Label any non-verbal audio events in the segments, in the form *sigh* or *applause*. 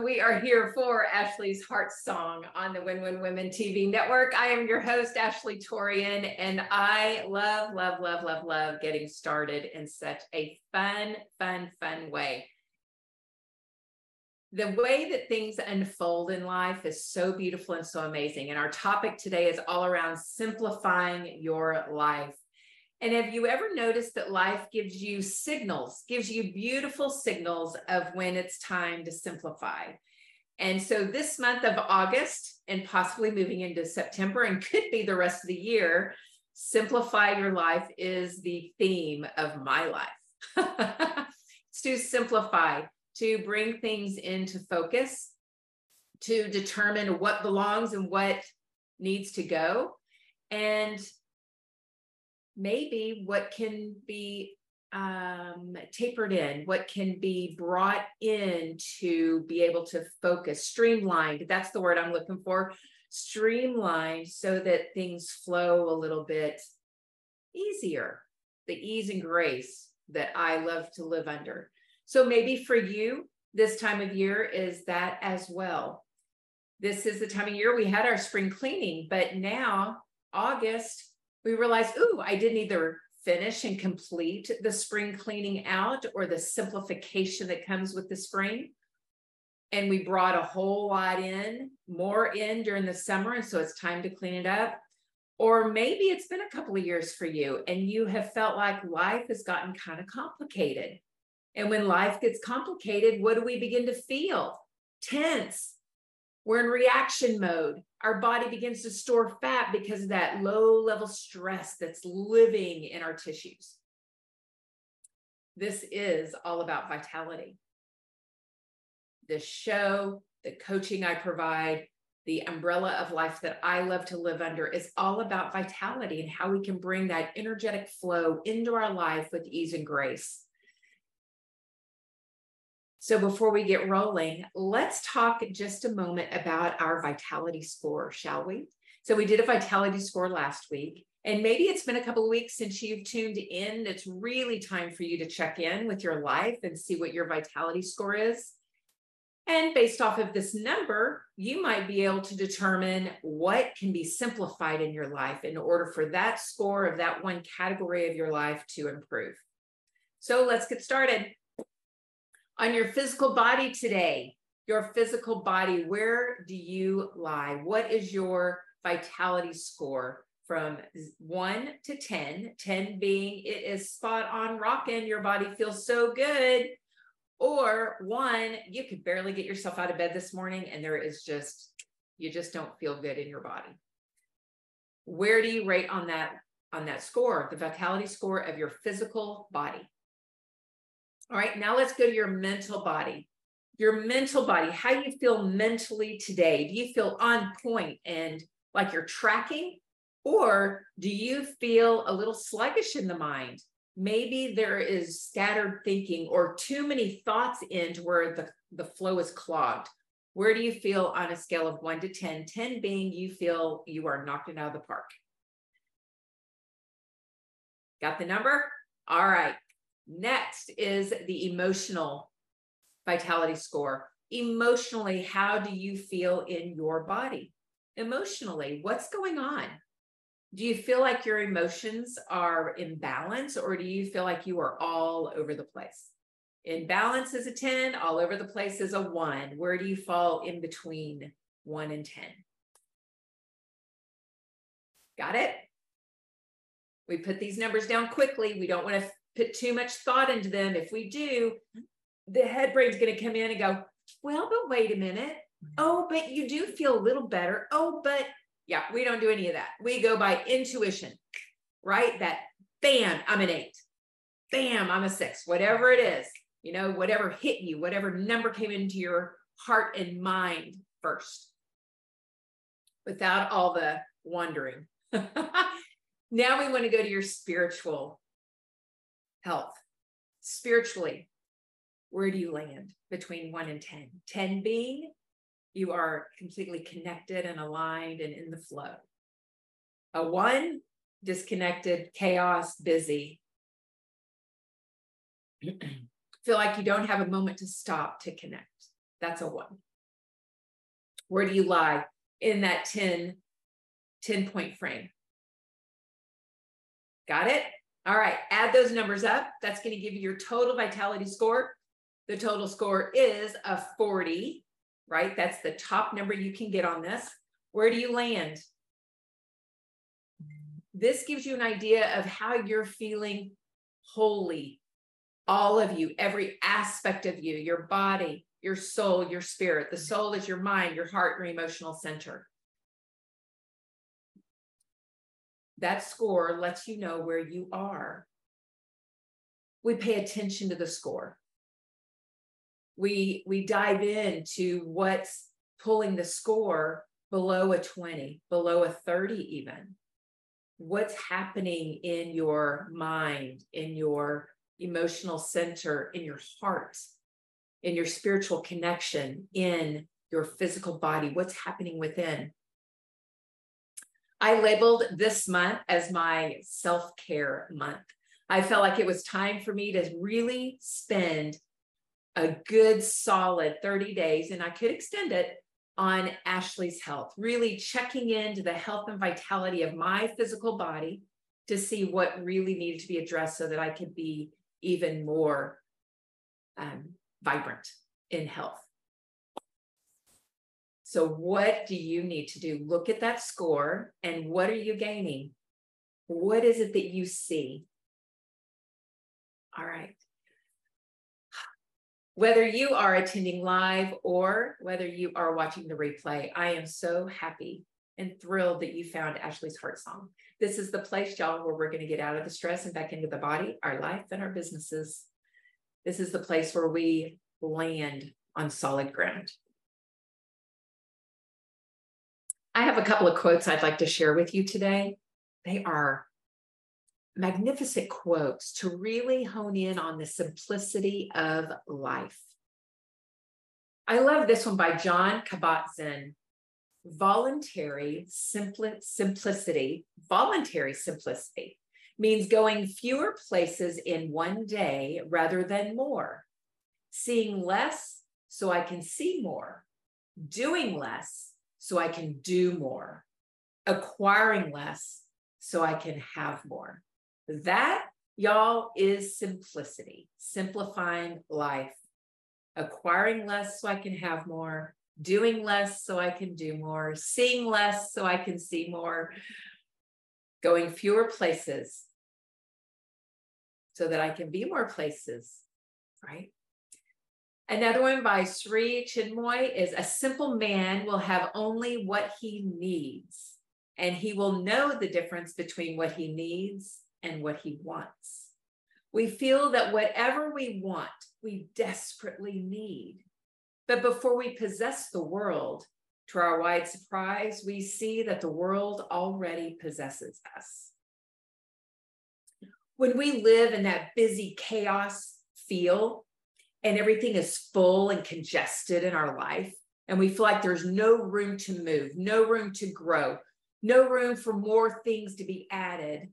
We are here for Ashly's Heart Song on the Win Win Women TV network. I am your host, Ashley Torian, and I love, love, love, love, love getting started in such a fun, fun, fun way. The way that things unfold in life is so beautiful and so amazing. And our topic today is all around simplifying your life. And have you ever noticed that life gives you signals, gives you beautiful signals of when it's time to simplify? And so this month of August and possibly moving into September and could be the rest of the year, simplify your life is the theme of my life. *laughs* it's to simplify, to bring things into focus, to determine what belongs and what needs to go. And maybe what can be um, tapered in, what can be brought in to be able to focus, streamlined. That's the word I'm looking for. Streamlined so that things flow a little bit easier, the ease and grace that I love to live under. So maybe for you, this time of year is that as well. This is the time of year we had our spring cleaning, but now August we realized, ooh, I didn't either finish and complete the spring cleaning out or the simplification that comes with the spring. And we brought a whole lot in, more in during the summer. And so it's time to clean it up. Or maybe it's been a couple of years for you and you have felt like life has gotten kind of complicated. And when life gets complicated, what do we begin to feel? Tense, we're in reaction mode. Our body begins to store fat because of that low level stress that's living in our tissues. This is all about vitality. The show, the coaching I provide, the umbrella of life that I love to live under is all about vitality and how we can bring that energetic flow into our life with ease and grace. So before we get rolling, let's talk just a moment about our vitality score, shall we? So we did a vitality score last week. And maybe it's been a couple of weeks since you've tuned in. It's really time for you to check in with your life and see what your vitality score is. And based off of this number, you might be able to determine what can be simplified in your life in order for that score of that one category of your life to improve. So let's get started on your physical body today, your physical body, where do you lie? What is your vitality score from one to 10? 10 being it is spot on rocking, your body feels so good. Or one, you could barely get yourself out of bed this morning and there is just, you just don't feel good in your body. Where do you rate on that on that score, the vitality score of your physical body? All right, now let's go to your mental body. Your mental body, how you feel mentally today. Do you feel on point and like you're tracking? Or do you feel a little sluggish in the mind? Maybe there is scattered thinking or too many thoughts into where the, the flow is clogged. Where do you feel on a scale of one to 10? 10 being you feel you are knocked out of the park. Got the number? All right. Next is the emotional vitality score. Emotionally, how do you feel in your body? Emotionally, what's going on? Do you feel like your emotions are in balance or do you feel like you are all over the place? In balance is a 10, all over the place is a one. Where do you fall in between one and 10? Got it? We put these numbers down quickly. We don't want to put too much thought into them. If we do, the head brain's going to come in and go, well, but wait a minute. Oh, but you do feel a little better. Oh, but yeah, we don't do any of that. We go by intuition, right? That bam, I'm an eight. Bam, I'm a six, whatever it is, you know, whatever hit you, whatever number came into your heart and mind first without all the wondering. *laughs* now we want to go to your spiritual health. Spiritually, where do you land between one and 10? 10 being you are completely connected and aligned and in the flow. A one, disconnected, chaos, busy. *clears throat* Feel like you don't have a moment to stop to connect. That's a one. Where do you lie in that 10, 10 point frame? Got it? All right, add those numbers up. That's going to give you your total vitality score. The total score is a 40, right? That's the top number you can get on this. Where do you land? This gives you an idea of how you're feeling wholly. All of you, every aspect of you, your body, your soul, your spirit. The soul is your mind, your heart, your emotional center. That score lets you know where you are. We pay attention to the score. We, we dive into what's pulling the score below a 20, below a 30, even. What's happening in your mind, in your emotional center, in your heart, in your spiritual connection, in your physical body? What's happening within? I labeled this month as my self care month. I felt like it was time for me to really spend a good solid 30 days, and I could extend it on Ashly's health, really checking into the health and vitality of my physical body to see what really needed to be addressed so that I could be even more um, vibrant in health. So, what do you need to do? Look at that score and what are you gaining? What is it that you see? All right. Whether you are attending live or whether you are watching the replay, I am so happy and thrilled that you found Ashly's Heart Song. This is the place, y'all, where we're going to get out of the stress and back into the body, our life, and our businesses. This is the place where we land on solid ground. I have a couple of quotes I'd like to share with you today. They are magnificent quotes to really hone in on the simplicity of life. I love this one by John Kabat-Zinn. Voluntary simpli- simplicity, voluntary simplicity means going fewer places in one day rather than more, seeing less so I can see more, doing less so I can do more, acquiring less so I can have more. That, y'all, is simplicity, simplifying life, acquiring less so I can have more, doing less so I can do more, seeing less so I can see more, going fewer places so that I can be more places, right? Another one by Sri Chinmoy is a simple man will have only what he needs, and he will know the difference between what he needs and what he wants. We feel that whatever we want, we desperately need. But before we possess the world, to our wide surprise, we see that the world already possesses us. When we live in that busy chaos feel, and everything is full and congested in our life, and we feel like there's no room to move, no room to grow, no room for more things to be added,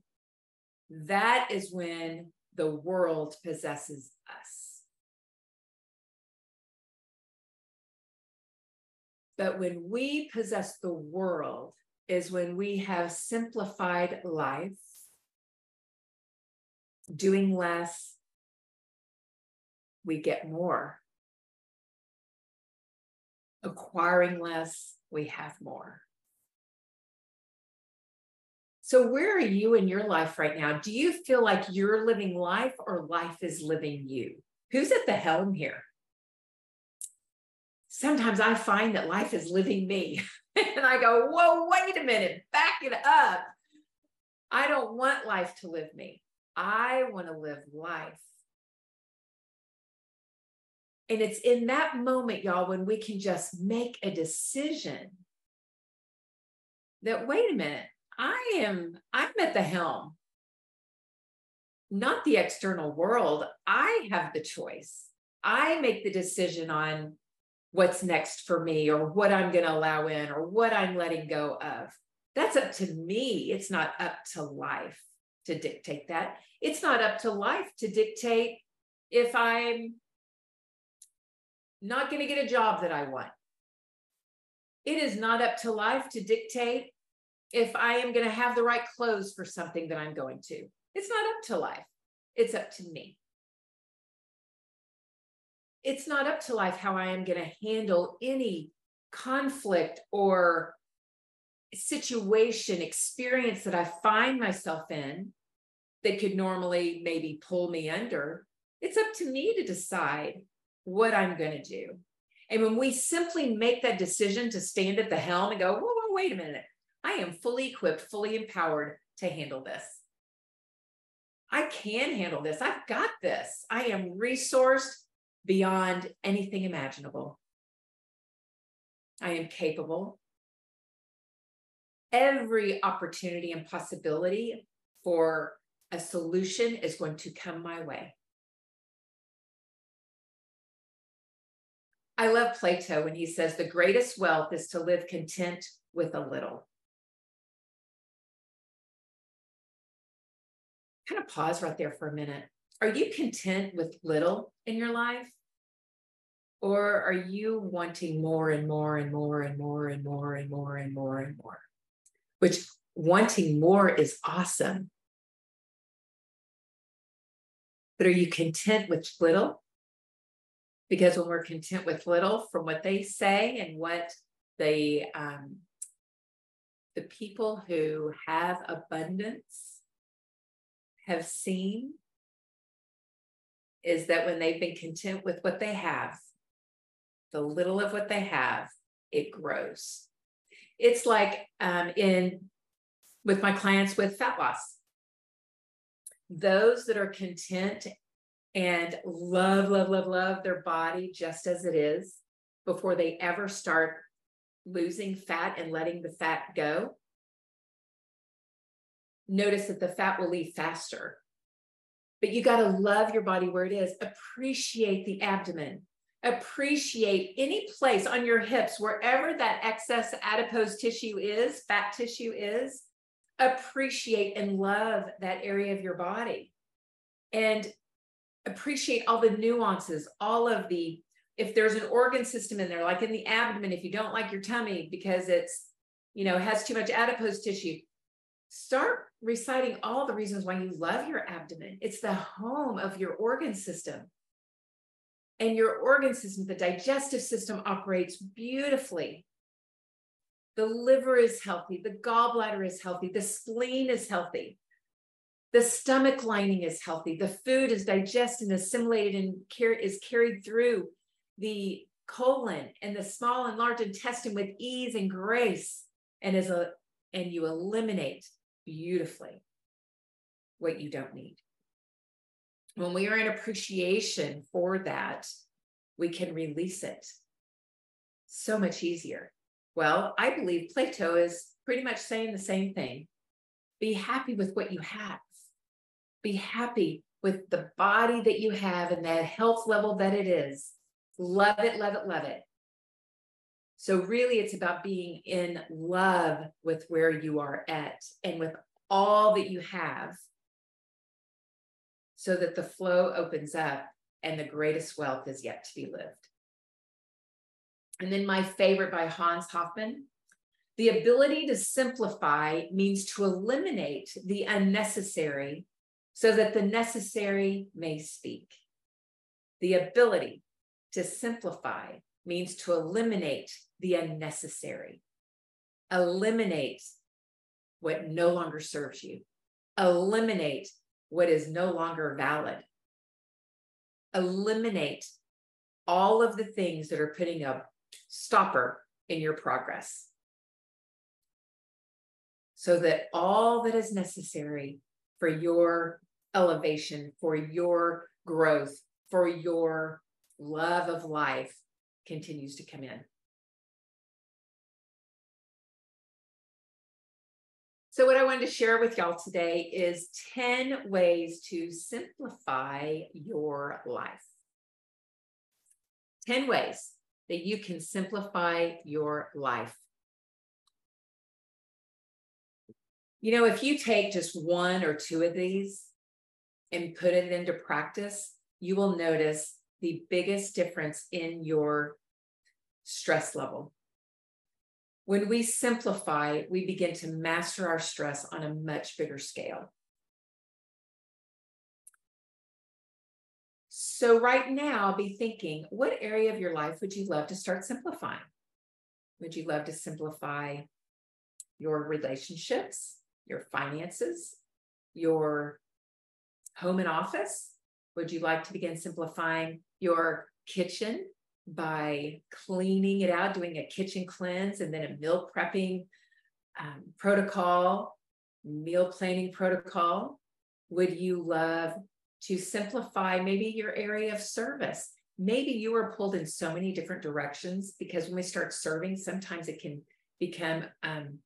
that is when the world possesses us. But when we possess the world, is when we have simplified life, doing less, we get more. Acquiring less, we have more. So, where are you in your life right now? Do you feel like you're living life or life is living you? Who's at the helm here? Sometimes I find that life is living me. *laughs* and I go, whoa, wait a minute, back it up. I don't want life to live me. I want to live life. And it's in that moment, y'all, when we can just make a decision that, wait a minute, I am, I'm at the helm, not the external world. I have the choice. I make the decision on what's next for me or what I'm going to allow in or what I'm letting go of. That's up to me. It's not up to life to dictate that. It's not up to life to dictate if I'm not going to get a job that I want. It is not up to life to dictate if I am going to have the right clothes for something that I'm going to. It's not up to life, it's up to me. It's not up to life how I am going to handle any conflict or situation, experience that I find myself in that could normally maybe pull me under. It's up to me to decide what I'm going to do. And when we simply make that decision to stand at the helm and go, whoa, whoa, wait a minute, I am fully equipped, fully empowered to handle this. I can handle this. I've got this. I am resourced beyond anything imaginable. I am capable. Every opportunity and possibility for a solution is going to come my way. I love Plato when he says the greatest wealth is to live content with a little. Kind of pause right there for a minute. Are you content with little in your life? Or are you wanting more and more and more and more and more and more and more and more? Which wanting more is awesome. But are you content with little? Because when we're content with little from what they say and what the um, the people who have abundance have seen is that when they've been content with what they have the little of what they have it grows. It's like um, in with my clients with fat loss. Those that are content and love, love, love, love their body just as it is before they ever start losing fat and letting the fat go, notice that the fat will leave faster. But you got to love your body where it is. Appreciate the abdomen. Appreciate any place on your hips, wherever that excess adipose tissue is, fat tissue is. Appreciate and love that area of your body. And appreciate all the nuances, all of the, if there's an organ system in there, like in the abdomen, if you don't like your tummy because it's, you know, has too much adipose tissue, start reciting all the reasons why you love your abdomen. It's the home of your organ system. And your organ system, the digestive system operates beautifully. The liver is healthy, the gallbladder is healthy, the spleen is healthy. The stomach lining is healthy. The food is digested and assimilated and car- is carried through the colon and the small and large intestine with ease and grace and as a and you eliminate beautifully what you don't need. When we are in appreciation for that, we can release it so much easier. Well, I believe Plato is pretty much saying the same thing. Be happy with what you have be happy with the body that you have and that health level that it is. Love it, love it, love it. So, really, it's about being in love with where you are at and with all that you have so that the flow opens up and the greatest wealth is yet to be lived. And then, my favorite by Hans Hofmann the ability to simplify means to eliminate the unnecessary so that the necessary may speak. The ability to simplify means to eliminate the unnecessary, eliminate what no longer serves you, eliminate what is no longer valid, eliminate all of the things that are putting a stopper in your progress. So that all that is necessary for your elevation, for your growth, for your love of life continues to come in. So, what I wanted to share with y'all today is 10 ways to simplify your life. 10 ways that you can simplify your life. You know, if you take just one or two of these and put it into practice, you will notice the biggest difference in your stress level. When we simplify, we begin to master our stress on a much bigger scale. So, right now, be thinking what area of your life would you love to start simplifying? Would you love to simplify your relationships, your finances, your home and office? Would you like to begin simplifying your kitchen by cleaning it out, doing a kitchen cleanse and then a meal prepping um, protocol, meal planning protocol? Would you love to simplify maybe your area of service? Maybe you are pulled in so many different directions because when we start serving, sometimes it can become um,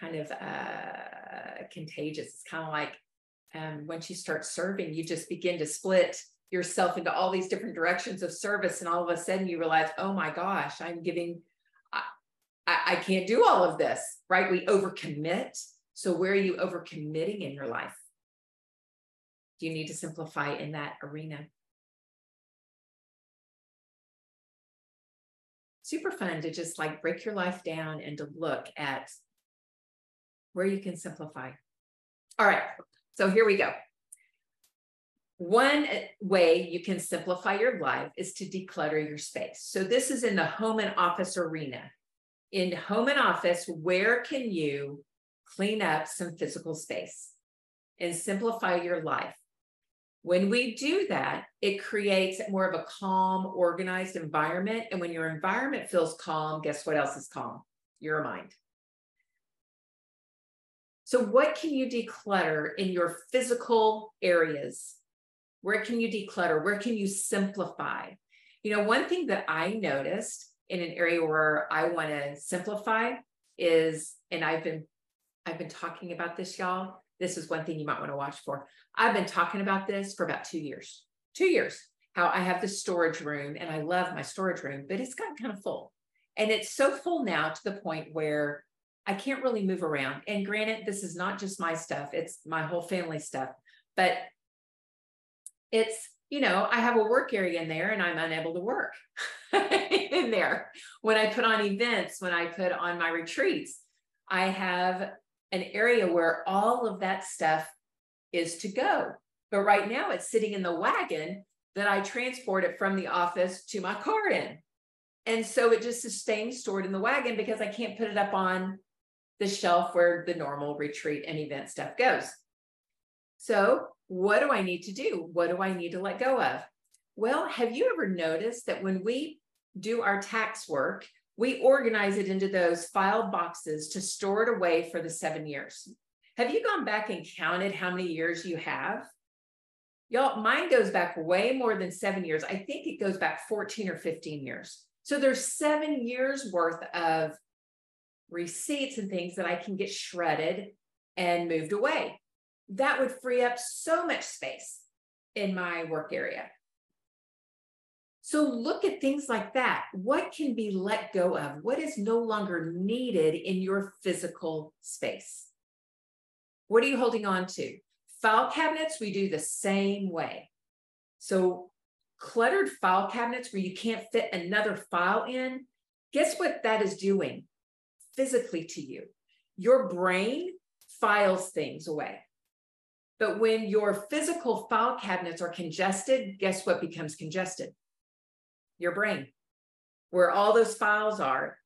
kind of uh, contagious. It's kind of like um, once you start serving, you just begin to split yourself into all these different directions of service. And all of a sudden you realize, oh my gosh, I'm giving, I, I can't do all of this, right? We overcommit. So where are you overcommitting in your life? Do you need to simplify in that arena? Super fun to just like break your life down and to look at where you can simplify. All right, so here we go. One way you can simplify your life is to declutter your space. So, this is in the home and office arena. In home and office, where can you clean up some physical space and simplify your life? When we do that, it creates more of a calm, organized environment. And when your environment feels calm, guess what else is calm? Your mind. So, what can you declutter in your physical areas? Where can you declutter? Where can you simplify? You know, one thing that I noticed in an area where I want to simplify is, and I've been I've been talking about this, y'all. This is one thing you might want to watch for. I've been talking about this for about two years. Two years. How I have the storage room and I love my storage room, but it's gotten kind of full. And it's so full now to the point where I can't really move around. And granted, this is not just my stuff, it's my whole family stuff. But it's you know i have a work area in there and i'm unable to work *laughs* in there when i put on events when i put on my retreats i have an area where all of that stuff is to go but right now it's sitting in the wagon that i transport it from the office to my car in and so it just is staying stored in the wagon because i can't put it up on the shelf where the normal retreat and event stuff goes so what do I need to do? What do I need to let go of? Well, have you ever noticed that when we do our tax work, we organize it into those filed boxes to store it away for the seven years? Have you gone back and counted how many years you have? Y'all, mine goes back way more than seven years. I think it goes back 14 or 15 years. So there's seven years worth of receipts and things that I can get shredded and moved away that would free up so much space in my work area. So look at things like that. What can be let go of? What is no longer needed in your physical space? What are you holding on to? File cabinets, we do the same way. So cluttered file cabinets where you can't fit another file in, guess what that is doing physically to you? Your brain files things away. But when your physical file cabinets are congested, guess what becomes congested? Your brain, where all those files are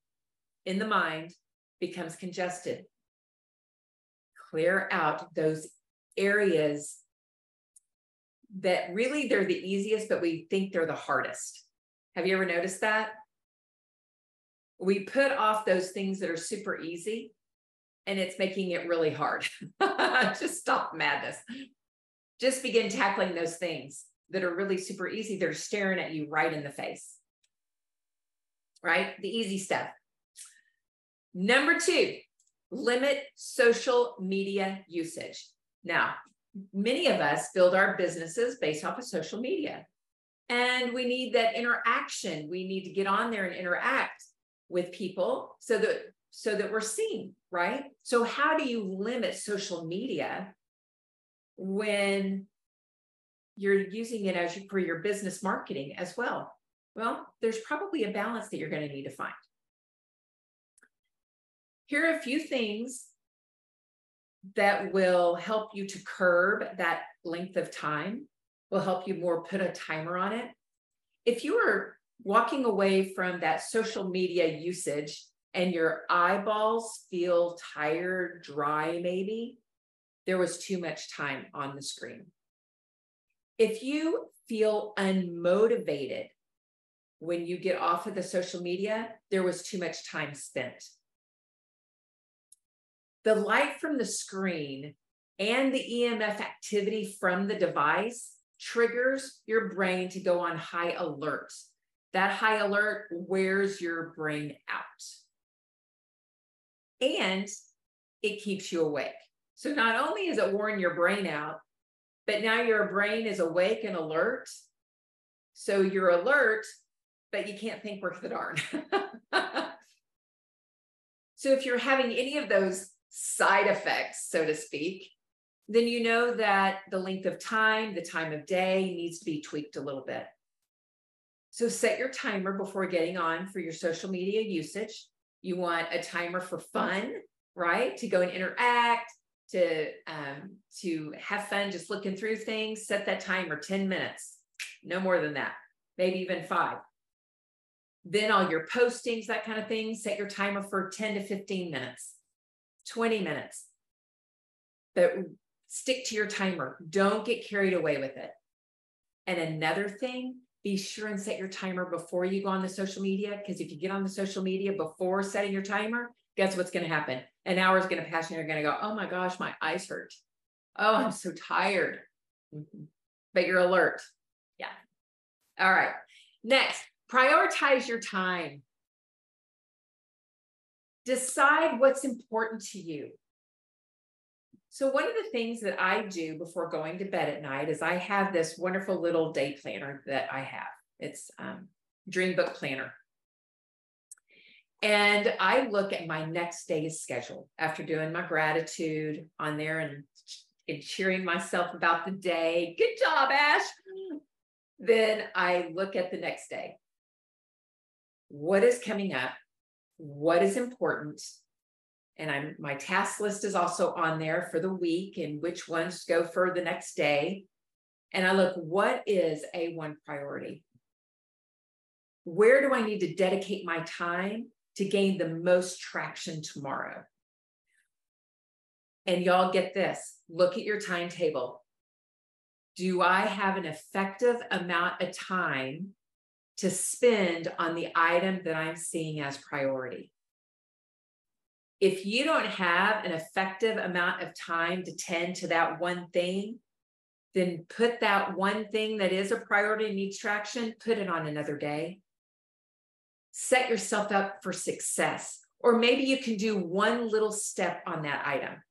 in the mind, becomes congested. Clear out those areas that really they're the easiest, but we think they're the hardest. Have you ever noticed that? We put off those things that are super easy and it's making it really hard. *laughs* Just stop madness. Just begin tackling those things that are really super easy. They're staring at you right in the face. Right? The easy stuff. Number two, limit social media usage. Now, many of us build our businesses based off of social media. And we need that interaction. We need to get on there and interact with people so that so that we're seen, right? So, how do you limit social media when you're using it as for your business marketing as well. Well, there's probably a balance that you're going to need to find. Here are a few things that will help you to curb that length of time, will help you more put a timer on it. If you are walking away from that social media usage and your eyeballs feel tired, dry, maybe, there was too much time on the screen. If you feel unmotivated when you get off of the social media, there was too much time spent. The light from the screen and the EMF activity from the device triggers your brain to go on high alert. That high alert wears your brain out. And it keeps you awake. So not only is it wearing your brain out, but now your brain is awake and alert. So you're alert, but you can't think worth the darn. *laughs* so if you're having any of those side effects, so to speak, then you know that the length of time, the time of day needs to be tweaked a little bit. So set your timer before getting on for your social media usage. You want a timer for fun, right? To go and interact, to um, to have fun just looking through things. Set that timer 10 minutes, no more than that, maybe even five. Then all your postings, that kind of thing, set your timer for 10 to 15 minutes, 20 minutes. But stick to your timer. Don't get carried away with it. And another thing, be sure and set your timer before you go on the social media. Because if you get on the social media before setting your timer, guess what's going to happen? An hour is going to pass and you're going to go, oh my gosh, my eyes hurt. Oh, I'm so tired. Mm-hmm. But you're alert. Yeah. All right. Next, prioritize your time. Decide what's important to you. So, one of the things that I do before going to bed at night is I have this wonderful little day planner that I have. It's um, Dream Book Planner. And I look at my next day's schedule after doing my gratitude on there and, and cheering myself about the day. Good job, Ash. Then I look at the next day. What is coming up? What is important? And I'm my task list is also on there for the week and which ones go for the next day. And I look, what is a one priority? Where do I need to dedicate my time to gain the most traction tomorrow. And y'all get this look at your timetable. Do I have an effective amount of time to spend on the item that I'm seeing as priority? If you don't have an effective amount of time to tend to that one thing, then put that one thing that is a priority and needs traction, put it on another day set yourself up for success. Or maybe you can do one little step on that item.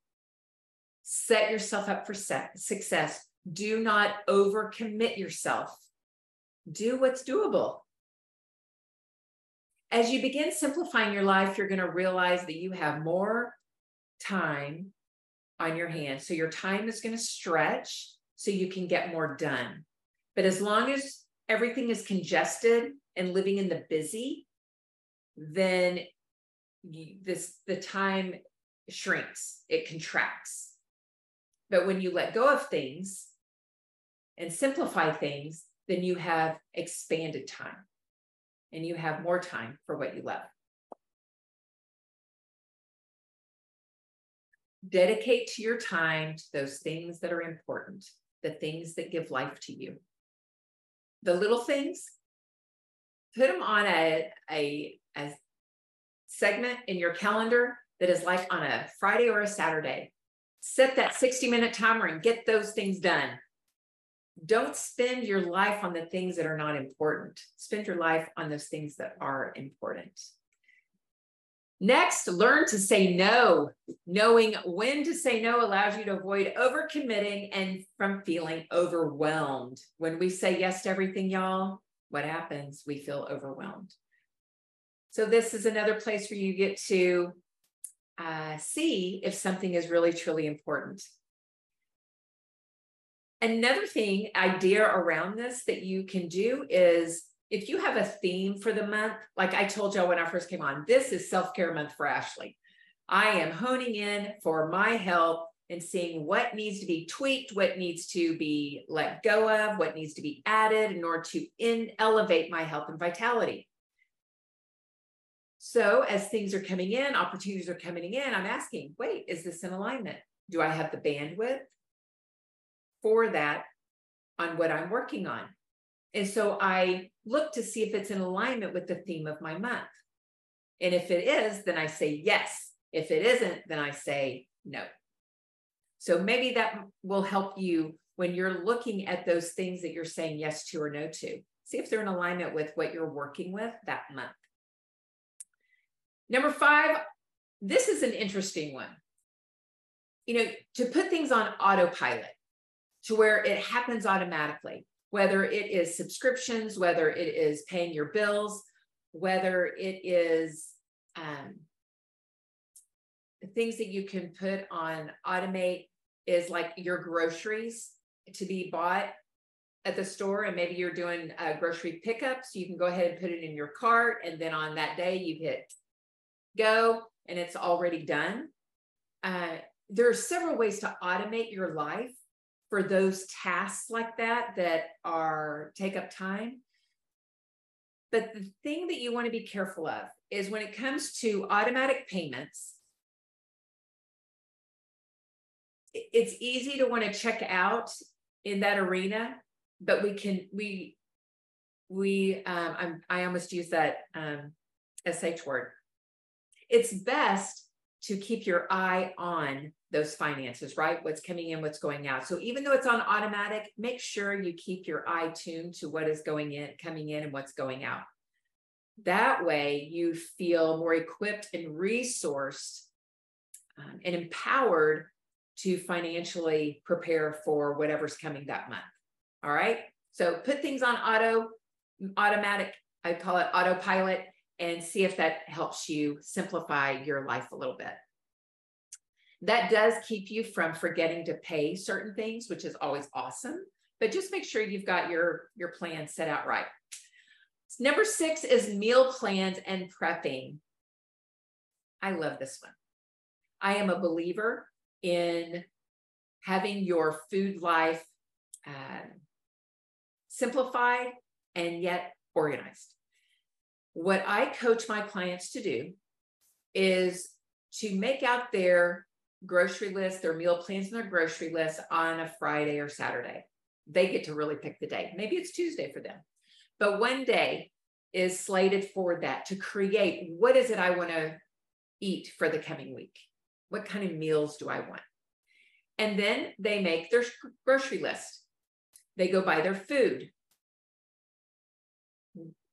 Set yourself up for success. Do not overcommit yourself. Do what's doable. As you begin simplifying your life, you're going to realize that you have more time on your hands. So your time is going to stretch so you can get more done. But as long as everything is congested and living in the busy, then this the time shrinks, it contracts. But when you let go of things and simplify things, then you have expanded time and you have more time for what you love. Dedicate to your time to those things that are important, the things that give life to you. The little things, put them on a, a a segment in your calendar that is like on a Friday or a Saturday. Set that 60 minute timer and get those things done. Don't spend your life on the things that are not important. Spend your life on those things that are important. Next, learn to say no. Knowing when to say no allows you to avoid overcommitting and from feeling overwhelmed. When we say yes to everything, y'all, what happens? We feel overwhelmed. So this is another place where you get to uh, see if something is really truly important. Another thing, idea around this that you can do is if you have a theme for the month, like I told y'all when I first came on, this is self care month for Ashly. I am honing in for my health and seeing what needs to be tweaked, what needs to be let go of, what needs to be added in order to in, elevate my health and vitality. So as things are coming in, opportunities are coming in, I'm asking, wait, is this in alignment? Do I have the bandwidth for that on what I'm working on? And so I look to see if it's in alignment with the theme of my month. And if it is, then I say yes. If it isn't, then I say no. So maybe that will help you when you're looking at those things that you're saying yes to or no to. See if they're in alignment with what you're working with that month. Number five, this is an interesting one. You know, to put things on autopilot to where it happens automatically, whether it is subscriptions, whether it is paying your bills, whether it is um, things that you can put on automate is like your groceries to be bought at the store and maybe you're doing a grocery pickup so you can go ahead and put it in your cart and then on that day you hit go and it's already done. Uh, there are several ways to automate your life for those tasks like that that are take up time but the thing that you want to be careful of is when it comes to automatic payments it's easy to want to check out in that arena, but we can we we um, I'm, I almost use that um, sh word. It's best to keep your eye on those finances, right? What's coming in, what's going out. So even though it's on automatic, make sure you keep your eye tuned to what is going in, coming in, and what's going out. That way, you feel more equipped and resourced um, and empowered to financially prepare for whatever's coming that month. All right. So put things on auto, automatic, I call it autopilot, and see if that helps you simplify your life a little bit. That does keep you from forgetting to pay certain things, which is always awesome. But just make sure you've got your, your plan set out right. Number six is meal plans and prepping. I love this one. I am a believer in having your food life uh, simplified and yet organized. What I coach my clients to do is to make out their grocery list, their meal plans, and their grocery list on a Friday or Saturday. They get to really pick the day. Maybe it's Tuesday for them. But one day is slated for that to create what is it I want to eat for the coming week? What kind of meals do I want? And then they make their grocery list. They go buy their food.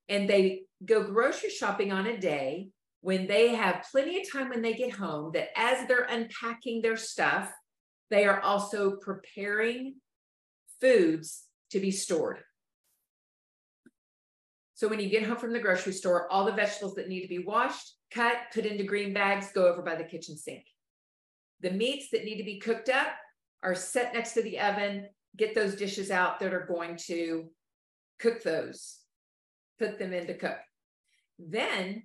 And they go grocery shopping on a day when they have plenty of time when they get home, that as they're unpacking their stuff, they are also preparing foods to be stored. So when you get home from the grocery store, all the vegetables that need to be washed, cut, put into green bags, go over by the kitchen sink. The meats that need to be cooked up are set next to the oven. Get those dishes out that are going to cook those, put them in to cook. Then,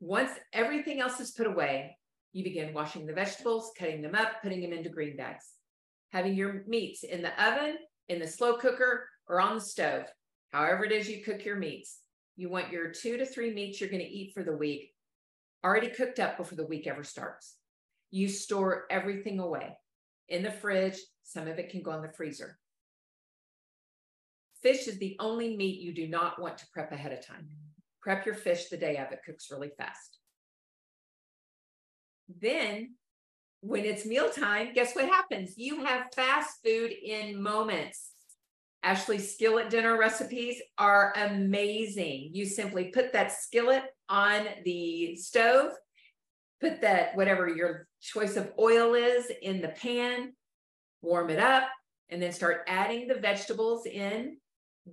once everything else is put away, you begin washing the vegetables, cutting them up, putting them into green bags, having your meats in the oven, in the slow cooker, or on the stove. However, it is you cook your meats. You want your two to three meats you're going to eat for the week already cooked up before the week ever starts. You store everything away in the fridge. Some of it can go in the freezer. Fish is the only meat you do not want to prep ahead of time. Prep your fish the day of it cooks really fast. Then, when it's mealtime, guess what happens? You have fast food in moments. Ashly's skillet dinner recipes are amazing. You simply put that skillet on the stove, put that whatever your choice of oil is in the pan, warm it up, and then start adding the vegetables in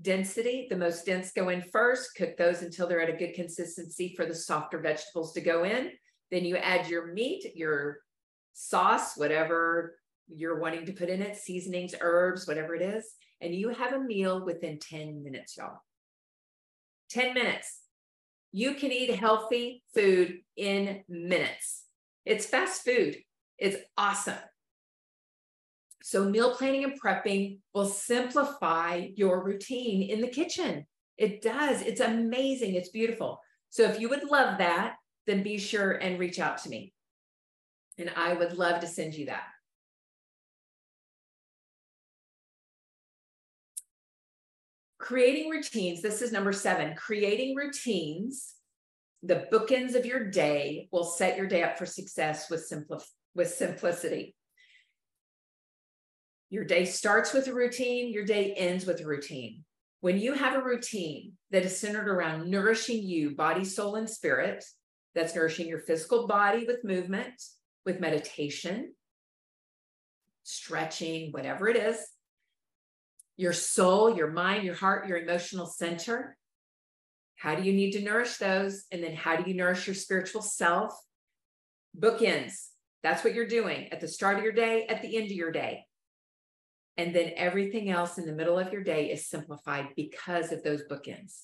density. The most dense go in first, cook those until they're at a good consistency for the softer vegetables to go in. Then you add your meat, your sauce, whatever you're wanting to put in it, seasonings, herbs, whatever it is, and you have a meal within 10 minutes, y'all. 10 minutes. You can eat healthy food in minutes. It's fast food. It's awesome. So, meal planning and prepping will simplify your routine in the kitchen. It does. It's amazing. It's beautiful. So, if you would love that, then be sure and reach out to me. And I would love to send you that. Creating routines. This is number seven. Creating routines, the bookends of your day will set your day up for success with, simpli- with simplicity. Your day starts with a routine, your day ends with a routine. When you have a routine that is centered around nourishing you, body, soul, and spirit, that's nourishing your physical body with movement, with meditation, stretching, whatever it is, your soul, your mind, your heart, your emotional center. How do you need to nourish those? And then how do you nourish your spiritual self? Bookends. That's what you're doing at the start of your day, at the end of your day. And then everything else in the middle of your day is simplified because of those bookends.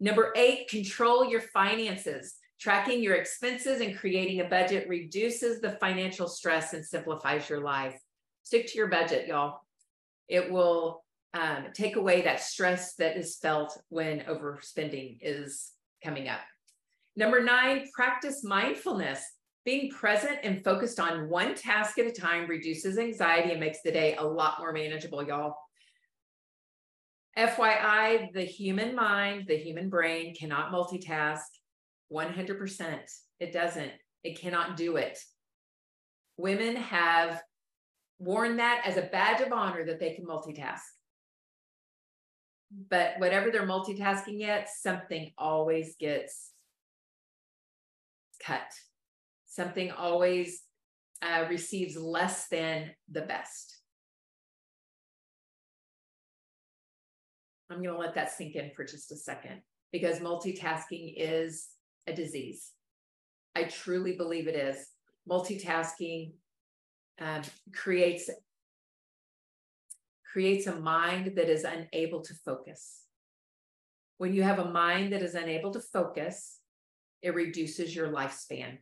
Number eight, control your finances. Tracking your expenses and creating a budget reduces the financial stress and simplifies your life. Stick to your budget, y'all. It will um, take away that stress that is felt when overspending is coming up. Number nine, practice mindfulness. Being present and focused on one task at a time reduces anxiety and makes the day a lot more manageable, y'all. FYI, the human mind, the human brain cannot multitask 100%. It doesn't, it cannot do it. Women have worn that as a badge of honor that they can multitask. But whatever they're multitasking at, something always gets cut something always uh, receives less than the best. I'm going to let that sink in for just a second because multitasking is a disease. I truly believe it is. Multitasking um, creates creates a mind that is unable to focus. When you have a mind that is unable to focus, it reduces your lifespan.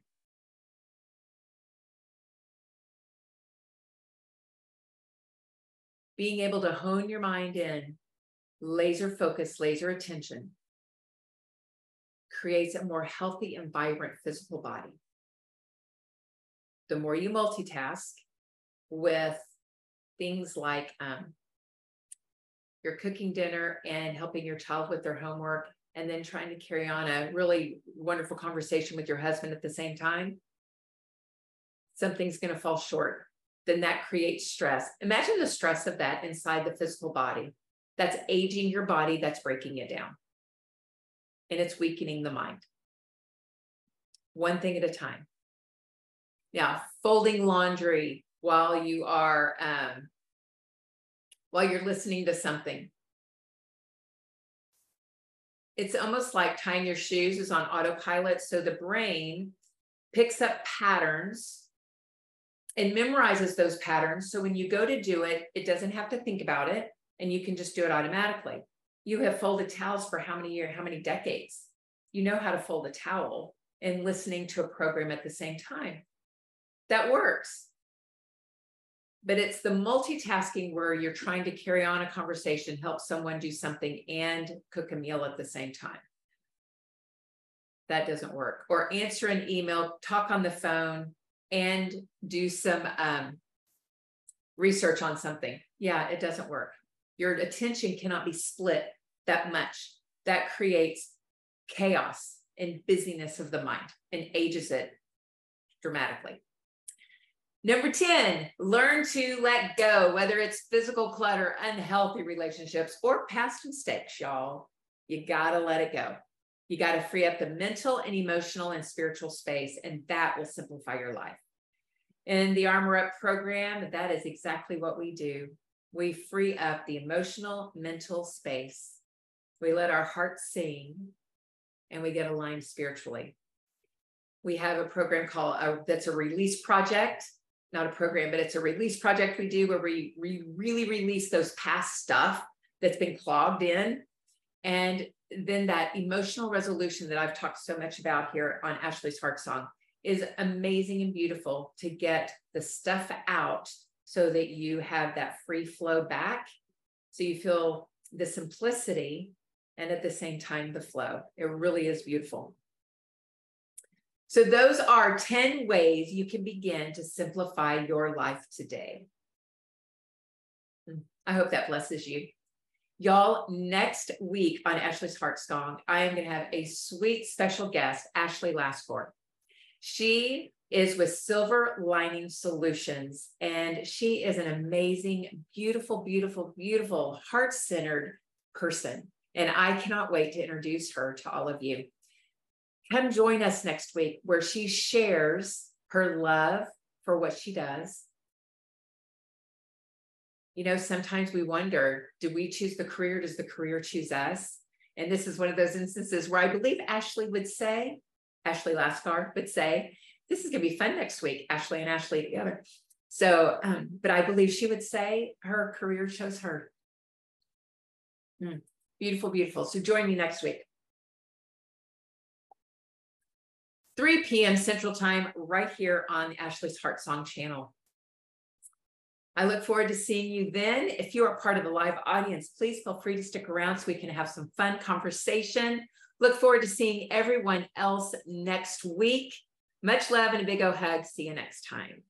Being able to hone your mind in, laser focus, laser attention, creates a more healthy and vibrant physical body. The more you multitask with things like um, you're cooking dinner and helping your child with their homework, and then trying to carry on a really wonderful conversation with your husband at the same time, something's going to fall short then that creates stress. Imagine the stress of that inside the physical body. That's aging your body, that's breaking it down. And it's weakening the mind. One thing at a time. Yeah, folding laundry while you are um, while you're listening to something. It's almost like tying your shoes is on autopilot. So the brain picks up patterns and memorizes those patterns. So when you go to do it, it doesn't have to think about it and you can just do it automatically. You have folded towels for how many years, how many decades? You know how to fold a towel and listening to a program at the same time. That works. But it's the multitasking where you're trying to carry on a conversation, help someone do something, and cook a meal at the same time. That doesn't work. Or answer an email, talk on the phone, and do some um, research on something. Yeah, it doesn't work. Your attention cannot be split that much. That creates chaos and busyness of the mind and ages it dramatically. Number 10, learn to let go, whether it's physical clutter, unhealthy relationships, or past mistakes, y'all. You got to let it go. You got to free up the mental and emotional and spiritual space, and that will simplify your life. In the Armor Up program, that is exactly what we do. We free up the emotional, mental space. We let our hearts sing and we get aligned spiritually. We have a program called uh, that's a release project. not a program, but it's a release project we do where we, we really release those past stuff that's been clogged in. And then that emotional resolution that I've talked so much about here on Ashly's Heart Song is amazing and beautiful to get the stuff out so that you have that free flow back. So you feel the simplicity and at the same time the flow. It really is beautiful. So, those are 10 ways you can begin to simplify your life today. Hmm, I hope that blesses you. Y'all, next week on Ashly's Heart Song, I am going to have a sweet special guest, Ashley Lascore. She is with Silver Lining Solutions, and she is an amazing, beautiful, beautiful, beautiful, heart centered person. And I cannot wait to introduce her to all of you. Come join us next week where she shares her love for what she does. You know, sometimes we wonder do we choose the career? Does the career choose us? And this is one of those instances where I believe Ashley would say, Ashley Lascar would say, this is going to be fun next week, Ashley and Ashley together. So, um, but I believe she would say her career chose her. Mm, beautiful, beautiful. So join me next week. 3 p.m. Central Time, right here on Ashly's Heart Song channel. I look forward to seeing you then. If you are part of the live audience, please feel free to stick around so we can have some fun conversation. Look forward to seeing everyone else next week. Much love and a big O hug. See you next time.